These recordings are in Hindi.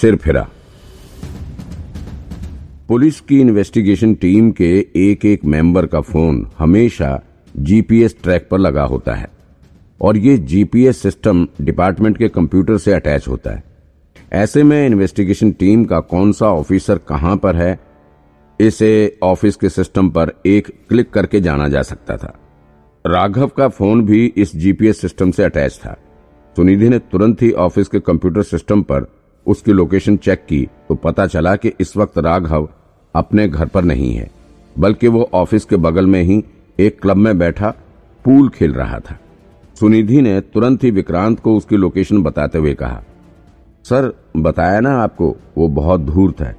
सिर फिरा। पुलिस की इन्वेस्टिगेशन टीम के एक एक मेंबर का फ़ोन हमेशा जीपीएस ट्रैक पर लगा होता है और ये जीपीएस सिस्टम डिपार्टमेंट के कंप्यूटर से अटैच होता है। ऐसे में इन्वेस्टिगेशन टीम का कौन सा ऑफिसर कहाँ पर है, इसे ऑफ़िस के सिस्टम पर एक क्लिक करके जाना जा सकता था। राघव का फ़ोन भी इस जीपीएस सिस्टम से अटैच था। सुनिधि ने तुरंत ही ऑफ़िस के कंप्यूटर सिस्टम पर उसकी लोकेशन चेक की तो पता चला कि इस वक्त राघव अपने घर पर नहीं है, बल्कि वो ऑफ़िस के बगल में ही एक क्लब में बैठा पूल खेल रहा था। सुनिधि ने तुरंत ही विक्रांत को उसकी लोकेशन बताते हुए कहा, सर, बताया ना आपको, वो बहुत धूर्त है।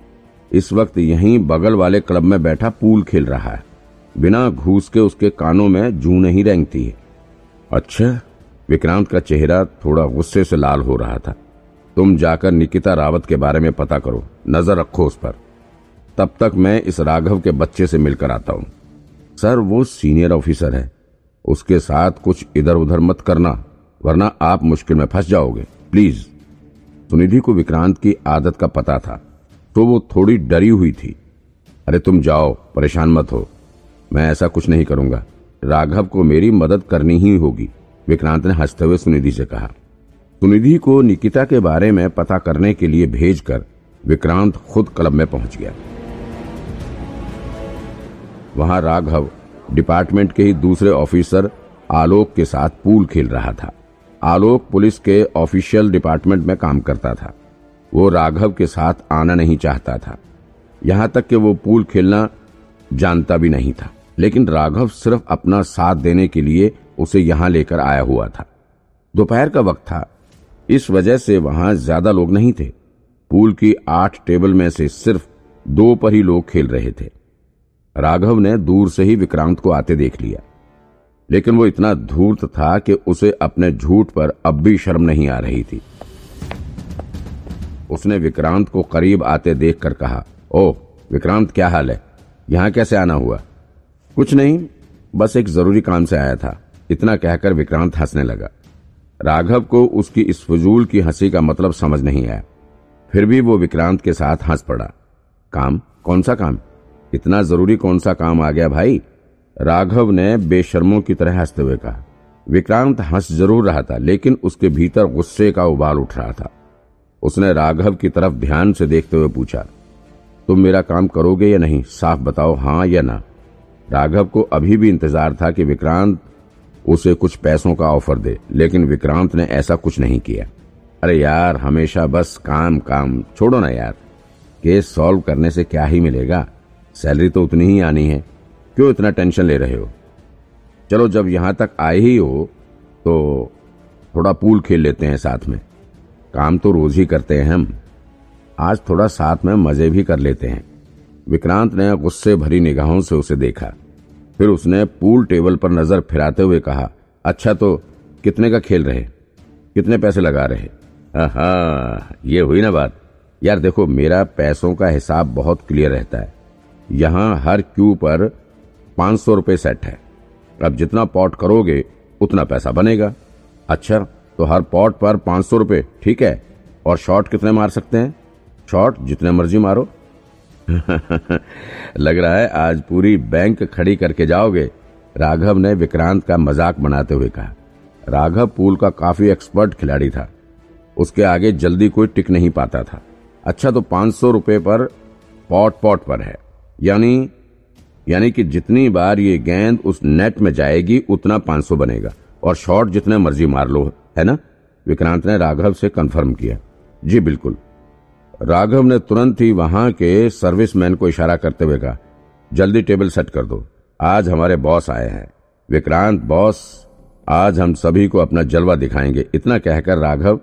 इस वक्त यहीं बगल वाले क्लब में बैठा पूल खेल रहा है। बिना घूस के उसके कानों में जू नहीं रेंगती है। अच्छा? विक्रांत का चेहरा थोड़ा गुस्से से लाल हो रहा था। तुम जाकर निकिता रावत के बारे में पता करो, नज़र रखो उस पर। तब तक मैं इस राघव के बच्चे से मिलकर आता हूँ। सर, वो सीनियर ऑफिसर है। उसके साथ कुछ इधर उधर मत करना, वरना आप मुश्किल में फंस जाओगे। प्लीज़। सुनिधि को विक्रांत की आदत का पता था तो वो थोड़ी डरी हुई थी। अरे तुम जाओ, परेशान मत हो। मैं ऐसा कुछ नहीं करूँगा। राघव को मेरी मदद करनी ही होगी, विक्रांत ने हँसते हुए सुनिधि से कहा। सुनिधि को निकिता के बारे में पता करने के लिए भेजकर विक्रांत खुद क्लब में पहुँच गया। वहाँ राघव डिपार्टमेंट के ही दूसरे ऑफिसर आलोक के साथ पूल खेल रहा था। आलोक पुलिस के ऑफिशियल डिपार्टमेंट में काम करता था। वो राघव के साथ आना नहीं चाहता था। यहाँ तक कि वो पूल खेलना जानता भी नहीं था। लेकिन राघव सिर्फ़ अपना साथ देने के लिए उसे यहाँ लेकर आया हुआ था। दोपहर का वक्त था। इस वजह से वहाँ ज़्यादा लोग नहीं थे। पूल की आठ टेबल में से सिर्फ़ दो पर ही लोग खेल रहे थे। राघव ने दूर से ही विक्रांत को आते देख लिया। लेकिन वो इतना धूर्त था कि उसे अपने झूठ पर अब भी शर्म नहीं आ रही थी। उसने विक्रांत को करीब आते देखकर कहा ओ विक्रांत, क्या हाल है? यहाँ कैसे आना हुआ? कुछ नहीं, बस एक ज़रूरी काम से आया था। इतना कहकर विक्रांत हंसने लगा। राघव को उसकी इस फजूल की हँसी का मतलब समझ नहीं आया। फिर भी वो विक्रांत के साथ हंस पड़ा। काम? कौन सा काम? इतना ज़रूरी कौन सा काम आ गया भाई? राघव ने बेशर्मों की तरह हँसते हुए कहा। विक्रांत हंस ज़रूर रहा था, लेकिन उसके भीतर गुस्से का उबाल उठ रहा था। उसने राघव की तरफ़ ध्यान से देखते हुए पूछा, तुम मेरा काम करोगे या नहीं? साफ़ बताओ हाँ या ना? राघव को अभी भी इंतज़ार था कि विक्रांत उसे कुछ पैसों का ऑफ़र दे, लेकिन विक्रांत ने ऐसा कुछ नहीं किया। अरे यार, हमेशा बस काम काम। छोड़ो ना यार। केस सॉल्व करने से क्या ही मिलेगा? सैलरी तो उतनी ही आनी है। क्यों इतना टेंशन ले रहे हो? चलो, जब यहाँ तक आए ही हो तो थोड़ा पूल खेल लेते हैं साथ में। काम तो रोज ही करते हैं हम। आज थोड़ा साथ में मज़े भी कर लेते हैं। विक्रांत ने गुस्से भरी निगाहों से उसे देखा। फिर उसने पूल टेबल पर नज़र फिराते हुए कहा अच्छा तो कितने का खेल रहे? कितने पैसे लगा रहे? हाँ ये हुई ना बात। यार देखो, मेरा पैसों का हिसाब बहुत क्लियर रहता है। यहाँ हर क्यू पर पाँच सौ रुपये सेट है। अब जितना पॉट करोगे, उतना पैसा बनेगा। अच्छा तो हर पॉट पर पाँच सौ रुपये ठीक है? और शॉट कितने मार सकते हैं? शॉट जितने मर्ज़ी मारो। लग रहा है आज पूरी बैंक खड़ी करके जाओगे, राघव ने विक्रांत का मज़ाक बनाते हुए कहा। राघव पूल का काफ़ी एक्सपर्ट खिलाड़ी था। उसके आगे जल्दी कोई टिक नहीं पाता था। अच्छा तो पाँच सौ रुपए पर पॉट पॉट पर है। यानी यानी कि जितनी बार ये गेंद उस नेट में जाएगी, उतना पाँच सौ बनेगा। और शॉट जितने मर्ज़ी मार लो, है ना? विक्रांत ने राघव से कंफर्म किया। जी, बिल्कुल। राघव ने तुरंत ही वहाँ के सर्विसमैन को इशारा करते हुए कहा, जल्दी टेबल सेट कर दो, आज हमारे बॉस आए हैं। विक्रांत बॉस, आज हम सभी को अपना जलवा दिखाएँगे। इतना कहकर राघव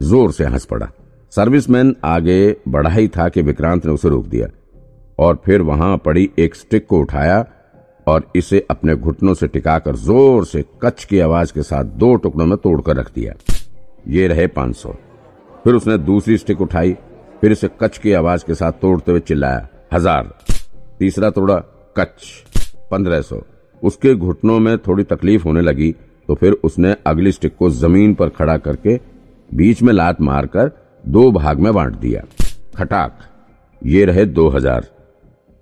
ज़ोर से हंस पड़ा। सर्विसमैन आगे बढ़ा ही था कि विक्रांत ने उसे रोक दिया, और फिर वहाँ पड़ी एक स्टिक को उठाया और इसे अपने घुटनों से टिकाकर ज़ोर से कच की आवाज़ के साथ दो टुकड़ों में तोड़कर रख दिया। ये रहे पाँच सौ। फिर उसने दूसरी स्टिक उठाई फिर इसे कच की आवाज़ के साथ तोड़ते हुए चिल्लाया, हज़ार। तीसरा तोड़ा कच पंद्रह सौ। उसके घुटनों में थोड़ी तकलीफ़ होने लगी तो फिर उसने अगली स्टिक को ज़मीन पर खड़ा करके बीच में लात मारकर दो भाग में बांट दिया। खटाक। ये रहे दो हज़ार।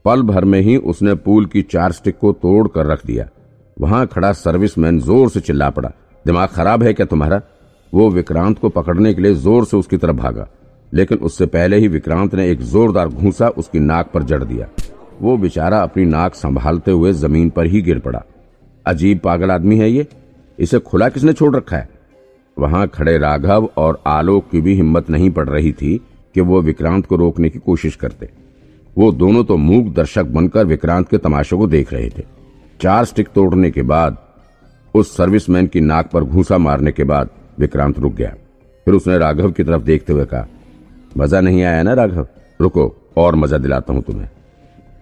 पल भर में ही उसने पूल की चार स्टिक को तोड़ कर रख दिया। वहाँ खड़ा सर्विसमैन ज़ोर से चिल्ला पड़ा, दिमाग खराब है क्या तुम्हारा? वो विक्रांत को पकड़ने के लिए ज़ोर से उसकी तरफ़ भागा। लेकिन उससे पहले ही विक्रांत ने एक जोरदार घूसा उसकी नाक पर जड़ दिया। वो बेचारा अपनी नाक संभालते हुए ज़मीन पर ही गिर पड़ा। अजीब पागल आदमी है ये। इसे खुला किसने छोड़ रखा है? वहाँ खड़े राघव और आलोक की भी हिम्मत नहीं पड़ रही थी कि वो विक्रांत को रोकने की कोशिश करते। वो दोनों तो मूक दर्शक बनकर विक्रांत के तमाशे को देख रहे थे। चार स्टिक तोड़ने के बाद, उस सर्विसमैन की नाक पर घूसा मारने के बाद विक्रांत रुक गया। फिर उसने राघव की तरफ़ देखते हुए कहा मज़ा नहीं आया ना, राघव? रुको, और मज़ा दिलाता हूँ तुम्हें।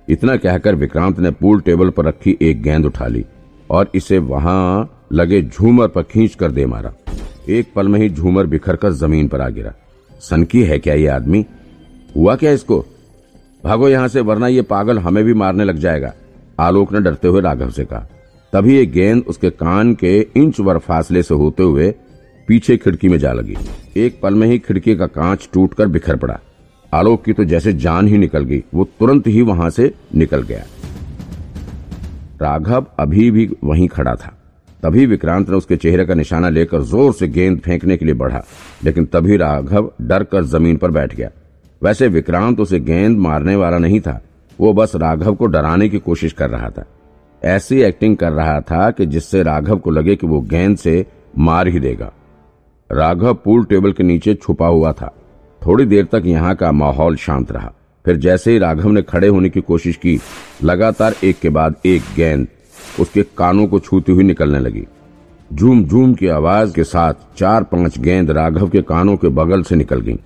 इतना कहकर विक्रांत ने पूल टेबल पर रखी एक गेंद उठा ली और इसे वहाँ लगे झूमर पर खींच कर दे मारा। एक पल में ही झूमर बिखर कर ज़मीन पर आ गिरा। सनकी है क्या ये आदमी? हुआ क्या इसको? भागो यहाँ से, वरना ये पागल हमें भी मारने लग जाएगा, आलोक ने डरते हुए राघव से कहा। तभी एक गेंद उसके कान के इंच वर फासले से होते हुए पीछे खिड़की में जा लगी। एक पल में ही खिड़की का कांच टूटकर बिखर पड़ा। आलोक की तो जैसे जान ही निकल गई, वो तुरंत ही वहाँ से निकल गया। राघव अभी भी वहीं खड़ा था। तभी विक्रांत ने उसके चेहरे का निशाना लेकर ज़ोर से गेंद फेंकने के लिए बढ़ा, लेकिन तभी राघव डर कर ज़मीन पर बैठ गया। वैसे विक्रांत उसे गेंद मारने वाला नहीं था, वो बस राघव को डराने की कोशिश कर रहा था। ऐसी एक्टिंग कर रहा था कि जिससे राघव को लगे कि वो गेंद से मार ही देगा। राघव पूल टेबल के नीचे छुपा हुआ था। थोड़ी देर तक यहाँ का माहौल शांत रहा। फिर जैसे ही राघव ने खड़े होने की कोशिश की, लगातार एक के बाद एक गेंद उसके कानों को छूती हुई निकलने लगी। झूम झूम की आवाज़ के साथ चार पाँच गेंद राघव के कानों के बगल से निकल गईं।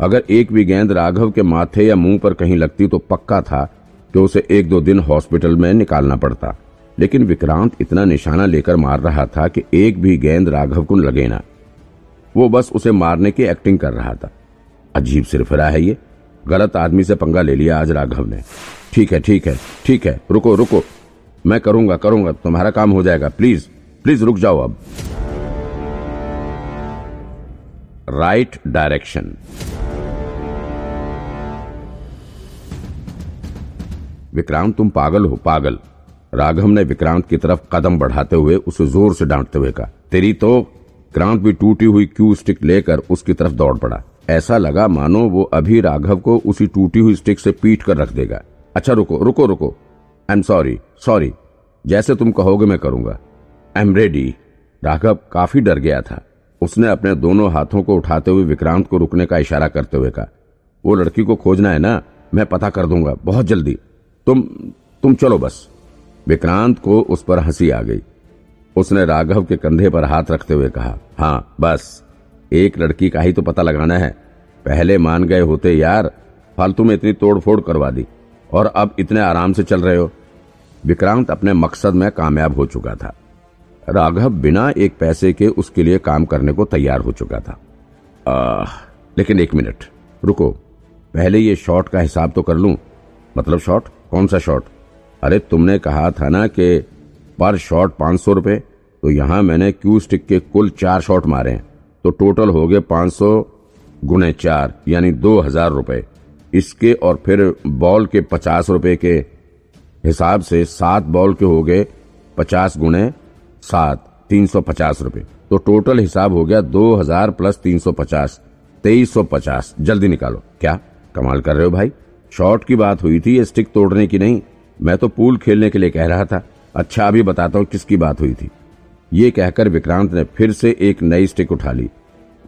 अगर एक भी गेंद राघव के माथे या मुँह पर कहीं लगती तो पक्का था कि उसे एक दो दिन हॉस्पिटल में निकालना पड़ता। लेकिन विक्रांत इतना निशाना लेकर मार रहा था कि एक भी गेंद राघव को लगे ना। वो बस उसे मारने की एक्टिंग कर रहा था। अजीब सिरफिरा है ये। गलत आदमी से पंगा ले लिया आज राघव ने। ठीक है ठीक है ठीक है। रुको रुको। मैं करूँगा करूँगा। तुम्हारा काम हो जाएगा। प्लीज़ प्लीज़ रुक जाओ अब। राइट डायरेक्शन विक्रांत, तुम पागल हो, पागल। राघव ने विक्रांत की तरफ़ कदम बढ़ाते हुए उसे ज़ोर से डांटते हुए कहा, तेरी तो क्रांत भी टूटी हुई क्यू स्टिक लेकर उसकी तरफ़ दौड़ पड़ा। ऐसा लगा, मानो वो अभी राघव को उसी टूटी हुई स्टिक से पीट कर रख देगा। अच्छा रुको रुको रुको। आई एम सॉरी सॉरी जैसे तुम कहोगे मैं करूँगा। आई एम रेडी राघव काफ़ी डर गया था। उसने अपने दोनों हाथों को उठाते हुए विक्रांत को रुकने का इशारा करते हुए कहा, वो लड़की को खोजना है ना? मैं पता कर दूँगा। बहुत जल्दी। तुम तुम चलो बस। विक्रांत को उस पर हँसी आ गई। उसने राघव के कंधे पर हाथ रखते हुए कहा हाँ बस एक लड़की का ही तो पता लगाना है। पहले मान गए होते यार फालतू में इतनी तोड़फोड़ करवा दी और अब इतने आराम से चल रहे हो। विक्रांत अपने मकसद में कामयाब हो चुका था। राघव बिना एक पैसे के उसके लिए काम करने को तैयार हो चुका था। आ, लेकिन एक मिनट रुको पहले ये शॉट का हिसाब तो कर लूँ। मतलब शॉट? कौन सा शॉट? अरे तुमने कहा था ना कि पर शॉट पाँच सौ रुपए? तो यहाँ मैंने क्यू स्टिक के कुल चार शॉट मारे हैं। तो टोटल हो गए पाँच सौ गुने चार, यानी दो हज़ार रुपए। इसके और फिर बॉल के पचास रुपए के हिसाब से सात बॉल के हो गए पचास गुणे सात, तीन सौ पचास रुपए। तो टोटल हिसाब हो गया दो हज़ार प्लस तीन सौ पचास, तेईस सौ पचास। जल्दी निकालो। क्या कमाल कर रहे हो भाई। शॉट की बात हुई थी, ये स्टिक तोड़ने की नहीं। मैं तो पूल खेलने के लिए कह रहा था। अच्छा अभी बताता हूँ किसकी बात हुई थी। ये कहकर विक्रांत ने फिर से एक नई स्टिक उठा ली।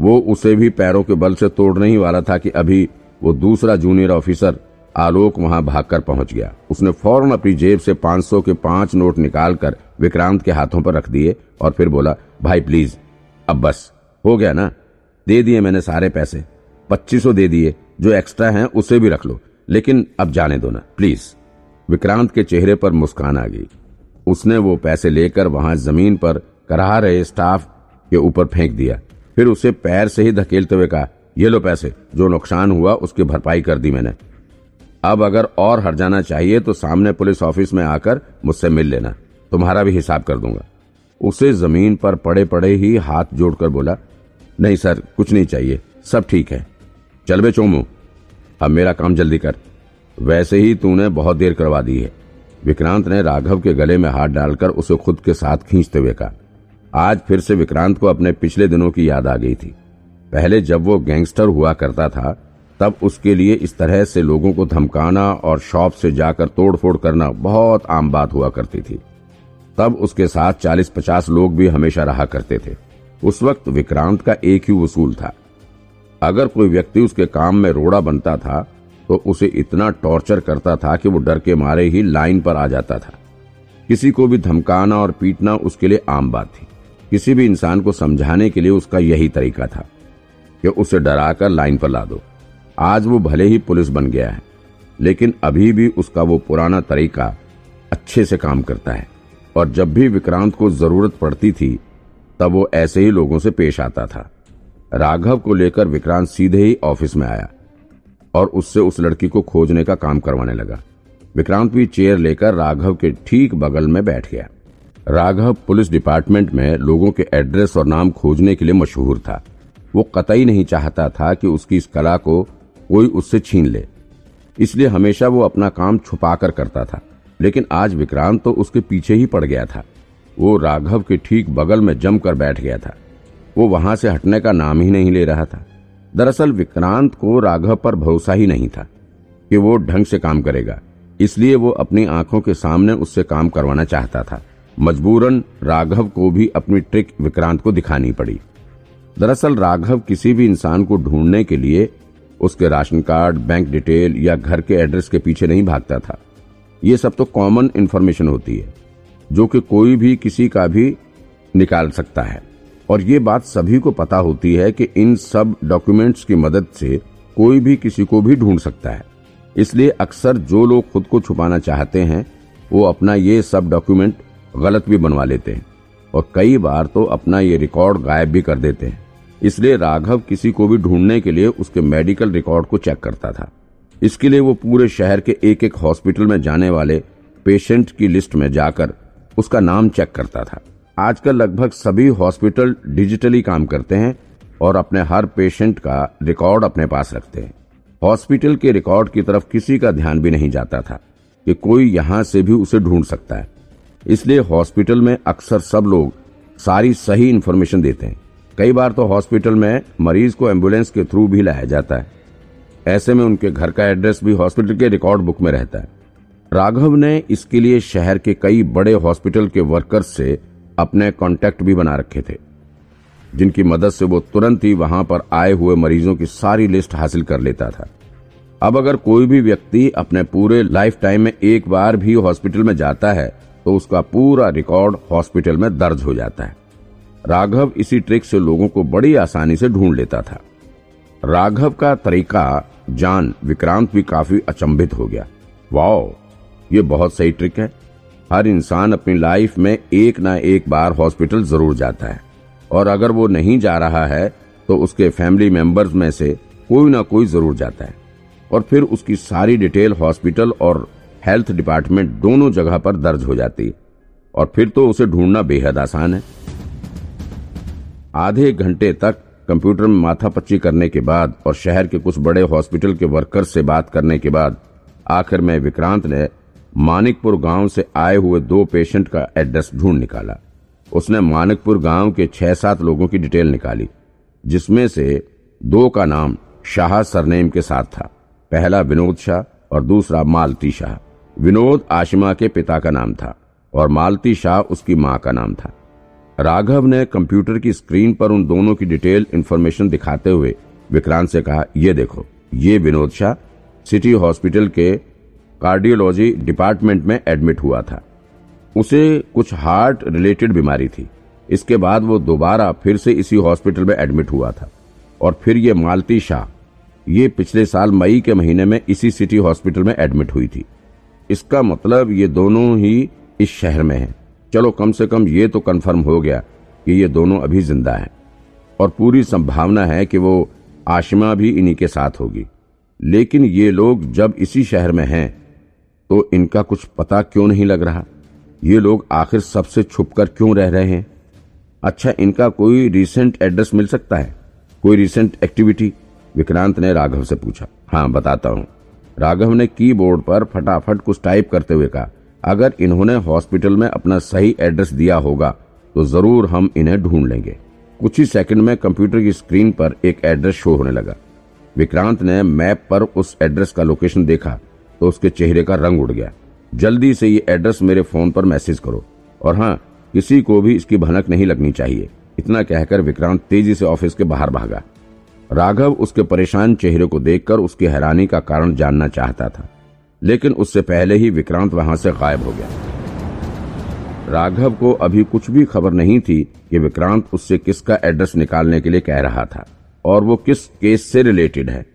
वो उसे भी पैरों के बल से तोड़ने ही वाला था कि अभी वो दूसरा जूनियर ऑफिसर आलोक वहाँ भागकर पहुँच गया। उसने फ़ौरन अपनी जेब से 500 के पाँच नोट निकालकर विक्रांत के हाथों पर रख दिए और फिर बोला, भाई प्लीज़ अब बस। हो गया ना? दे दिए मैंने सारे पैसे। पच्चीस दे दिए। जो एक्स्ट्रा हैं, उसे भी रख लो। लेकिन अब जाने दो ना। प्लीज़। विक्रांत के चेहरे पर मुस्कान आ गई। उसने वो पैसे लेकर वहाँ ज़मीन पर कराह रहे स्टाफ के ऊपर फेंक दिया। फिर उसे पैर से ही धकेलते हुए कहा, ये लो पैसे, जो नुकसान हुआ उसकी भरपाई कर दी मैंने। अब अगर और हर जाना चाहिए तो सामने पुलिस ऑफ़िस में आकर मुझसे मिल लेना, तुम्हारा भी हिसाब कर दूँगा। उसे ज़मीन पर पड़े पड़े ही हाथ जोड़कर बोला, नहीं सर, कुछ नहीं चाहिए, सब ठीक है। चल बे चोमू, अब मेरा काम जल्दी कर। वैसे ही तूने बहुत देर करवा दी है। विक्रांत ने राघव के गले में हाथ डालकर उसे खुद के साथ खींचते हुए कहा। आज फिर से विक्रांत को अपने पिछले दिनों की याद आ गई थी। पहले जब वो गैंगस्टर हुआ करता था, तब उसके लिए इस तरह से लोगों को धमकाना और शॉप से जाकर तोड़फोड़ करना बहुत आम बात हुआ करती थी। तब उसके साथ चालीस पचास लोग भी हमेशा रहा करते थे। उस वक्त विक्रांत का एक ही वसूल था। अगर कोई व्यक्ति उसके काम में रोड़ा बनता था तो उसे इतना टॉर्चर करता था कि वो डर के मारे ही लाइन पर आ जाता था। किसी को भी धमकाना और पीटना उसके लिए आम बात थी। किसी भी इंसान को समझाने के लिए उसका यही तरीका था कि उसे डराकर लाइन पर ला दो। आज वो भले ही पुलिस बन गया है, लेकिन अभी भी उसका वो पुराना तरीका अच्छे से काम करता है। और जब भी विक्रांत को ज़रूरत पड़ती थी, तब वो ऐसे ही लोगों से पेश आता था। राघव को लेकर विक्रांत सीधे ही ऑफ़िस में आया। और उससे उस लड़की को खोजने का काम करवाने लगा। विक्रांत भी चेयर लेकर राघव के ठीक बगल में बैठ गया। राघव पुलिस डिपार्टमेंट में लोगों के एड्रेस और नाम खोजने के लिए मशहूर था। वो कतई नहीं चाहता था कि उसकी इस कला को कोई उससे छीन ले। इसलिए हमेशा वो अपना काम छुपाकर करता था। लेकिन आज विक्रांत तो उसके पीछे ही पड़ गया था। वो राघव के ठीक बगल में जमकर बैठ गया था। वो वहाँ से हटने का नाम ही नहीं ले रहा था। दरअसल विक्रांत को राघव पर भरोसा ही नहीं था कि वो ढंग से काम करेगा, इसलिए वो अपनी आँखों के सामने उससे काम करवाना चाहता था। मजबूरन राघव को भी अपनी ट्रिक विक्रांत को दिखानी पड़ी। दरअसल राघव किसी भी इंसान को ढूँढने के लिए उसके राशन कार्ड, बैंक डिटेल या घर के एड्रेस के पीछे नहीं भागता था। ये सब तो कॉमन इन्फॉर्मेशन होती है, जो कि कोई भी किसी का भी निकाल सकता है। और ये बात सभी को पता होती है कि इन सब डॉक्यूमेंट्स की मदद से कोई भी किसी को भी ढूंढ सकता है। इसलिए अक्सर जो लोग खुद को छुपाना चाहते हैं, वो अपना ये सब डॉक्यूमेंट गलत भी बनवा लेते हैं और कई बार तो अपना ये रिकॉर्ड गायब भी कर देते हैं। इसलिए राघव किसी को भी ढूँढने के लिए उसके मेडिकल रिकॉर्ड को चेक करता था। इसके लिए वो पूरे शहर के एक एक हॉस्पिटल में जाने वाले पेशेंट की लिस्ट में जाकर उसका नाम चेक करता था। आजकल लगभग सभी हॉस्पिटल डिजिटली काम करते हैं और अपने हर पेशेंट का रिकॉर्ड अपने पास रखते हैं। हॉस्पिटल के रिकॉर्ड की तरफ़ किसी का ध्यान भी नहीं जाता था कि कोई यहाँ से भी उसे ढूंढ सकता है। इसलिए हॉस्पिटल में अक्सर सब लोग सारी सही इन्फॉर्मेशन देते हैं। कई बार तो हॉस्पिटल में मरीज़ को एंबुलेंस के थ्रू भी लाया जाता है। ऐसे में उनके घर का एड्रेस भी हॉस्पिटल के रिकॉर्ड बुक में रहता है। राघव ने इसके लिए शहर के कई बड़े हॉस्पिटल के वर्कर्स से अपने कॉन्टेक्ट भी बना रखे थे। जिनकी मदद से वो तुरंत ही वहाँ पर आए हुए मरीजों की सारी लिस्ट हासिल कर लेता था। अब अगर कोई भी व्यक्ति अपने पूरे लाइफ टाइम में एक बार भी हॉस्पिटल में जाता है तो उसका पूरा रिकॉर्ड हॉस्पिटल में दर्ज हो जाता है। राघव इसी ट्रिक से लोगों को बड़ी आसानी से ढूंढ लेता था। राघव का तरीका जान विक्रांत भी काफ़ी अचंभित हो गया। वाओ, ये बहुत सही ट्रिक है। हर इंसान अपनी लाइफ में एक ना एक बार हॉस्पिटल ज़रूर जाता है। और अगर वो नहीं जा रहा है तो उसके फैमिली मेंबर्स में से कोई ना कोई ज़रूर जाता है। और फिर उसकी सारी डिटेल हॉस्पिटल और हेल्थ डिपार्टमेंट दोनों जगह पर दर्ज हो जाती। और फिर तो उसे ढूंढना बेहद आसान है। आधे घंटे तक कंप्यूटर में माथापच्ची करने के बाद और शहर के कुछ बड़े हॉस्पिटल के वर्कर्स से बात करने के बाद आखिर में विक्रांत ने मानिकपुर गाँव से आए हुए दो पेशेंट का एड्रेस ढूंढ निकाला। उसने मानिकपुर गाँव के छह सात लोगों की डिटेल निकाली, जिसमें से दो का नाम शाह सरनेम के साथ था। पहला विनोद शाह और दूसरा मालती शाह। विनोद आशिमा के पिता का नाम था और मालती शाह उसकी माँ का नाम था। राघव ने कंप्यूटर की स्क्रीन पर उन दोनों की डिटेल इन्फॉर्मेशन दिखाते हुए विक्रांत से कहा, ये देखो, ये विनोद शाह सिटी हॉस्पिटल के कार्डियोलॉजी डिपार्टमेंट में एडमिट हुआ था। उसे कुछ हार्ट रिलेटेड बीमारी थी। इसके बाद वो दोबारा फिर से इसी हॉस्पिटल में एडमिट हुआ था। और फिर ये मालती शाह, ये पिछले साल मई के महीने में इसी सिटी हॉस्पिटल में एडमिट हुई थी। इसका मतलब ये दोनों ही इस शहर में हैं। चलो कम से कम ये तो कंफर्म हो गया कि ये दोनों अभी ज़िंदा हैं। और पूरी संभावना है कि वो आशिमा भी इन्हीं के साथ होगी। लेकिन ये लोग जब इसी शहर में हैं तो इनका कुछ पता क्यों नहीं लग रहा? ये लोग आखिर सबसे छुपकर क्यों रह रहे हैं? अच्छा इनका कोई रिसेंट एड्रेस मिल सकता है? कोई रिसेंट एक्टिविटी विक्रांत ने राघव से पूछा। हाँ बताता हूँ। राघव ने कीबोर्ड पर फटाफट कुछ टाइप करते हुए कहा, अगर इन्होंने हॉस्पिटल में अपना सही एड्रेस दिया होगा तो ज़रूर हम इन्हें ढूंढ लेंगे। कुछ ही सेकंड में कंप्यूटर की स्क्रीन पर एक एड्रेस शो होने लगा। विक्रांत ने मैप पर उस एड्रेस का लोकेशन देखा। तो उसके चेहरे का रंग उड़ गया। जल्दी से ये एड्रेस मेरे फ़ोन पर मैसेज करो। और हाँ किसी को भी इसकी भनक नहीं लगनी चाहिए। इतना कहकर विक्रांत तेज़ी से ऑफ़िस के बाहर भागा। राघव उसके परेशान चेहरे को देखकर उसकी हैरानी का कारण जानना चाहता था। लेकिन उससे पहले ही विक्रांत वहाँ से गायब हो गया। राघव को अभी कुछ भी खबर नहीं थी कि विक्रांत उससे किसका एड्रेस निकालने के लिए कह रहा था। और वो किस केस से रिलेटेड है।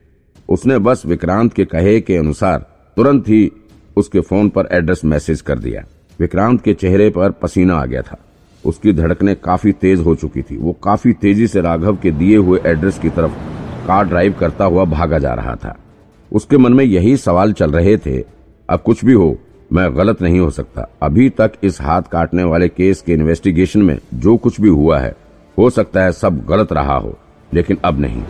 उसने बस विक्रांत के कहे के अनुसार तुरंत ही उसके फ़ोन पर एड्रेस मैसेज कर दिया। विक्रांत के चेहरे पर पसीना आ गया था। उसकी धड़कने काफ़ी तेज हो चुकी थी। वो काफ़ी तेज़ी से राघव के दिए हुए एड्रेस की तरफ़ कार ड्राइव करता हुआ भागा जा रहा था। उसके मन में यही सवाल चल रहे थे, अब कुछ भी हो, मैं गलत नहीं हो सकता। अभी तक इस हाथ काटने वाले केस के इन्वेस्टिगेशन में जो कुछ भी हुआ है, हो सकता है सब गलत रहा हो, लेकिन अब नहीं।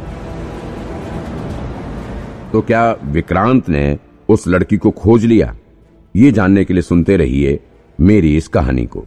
तो क्या विक्रांत ने उस लड़की को खोज लिया। ये जानने के लिए सुनते रहिए मेरी इस कहानी को।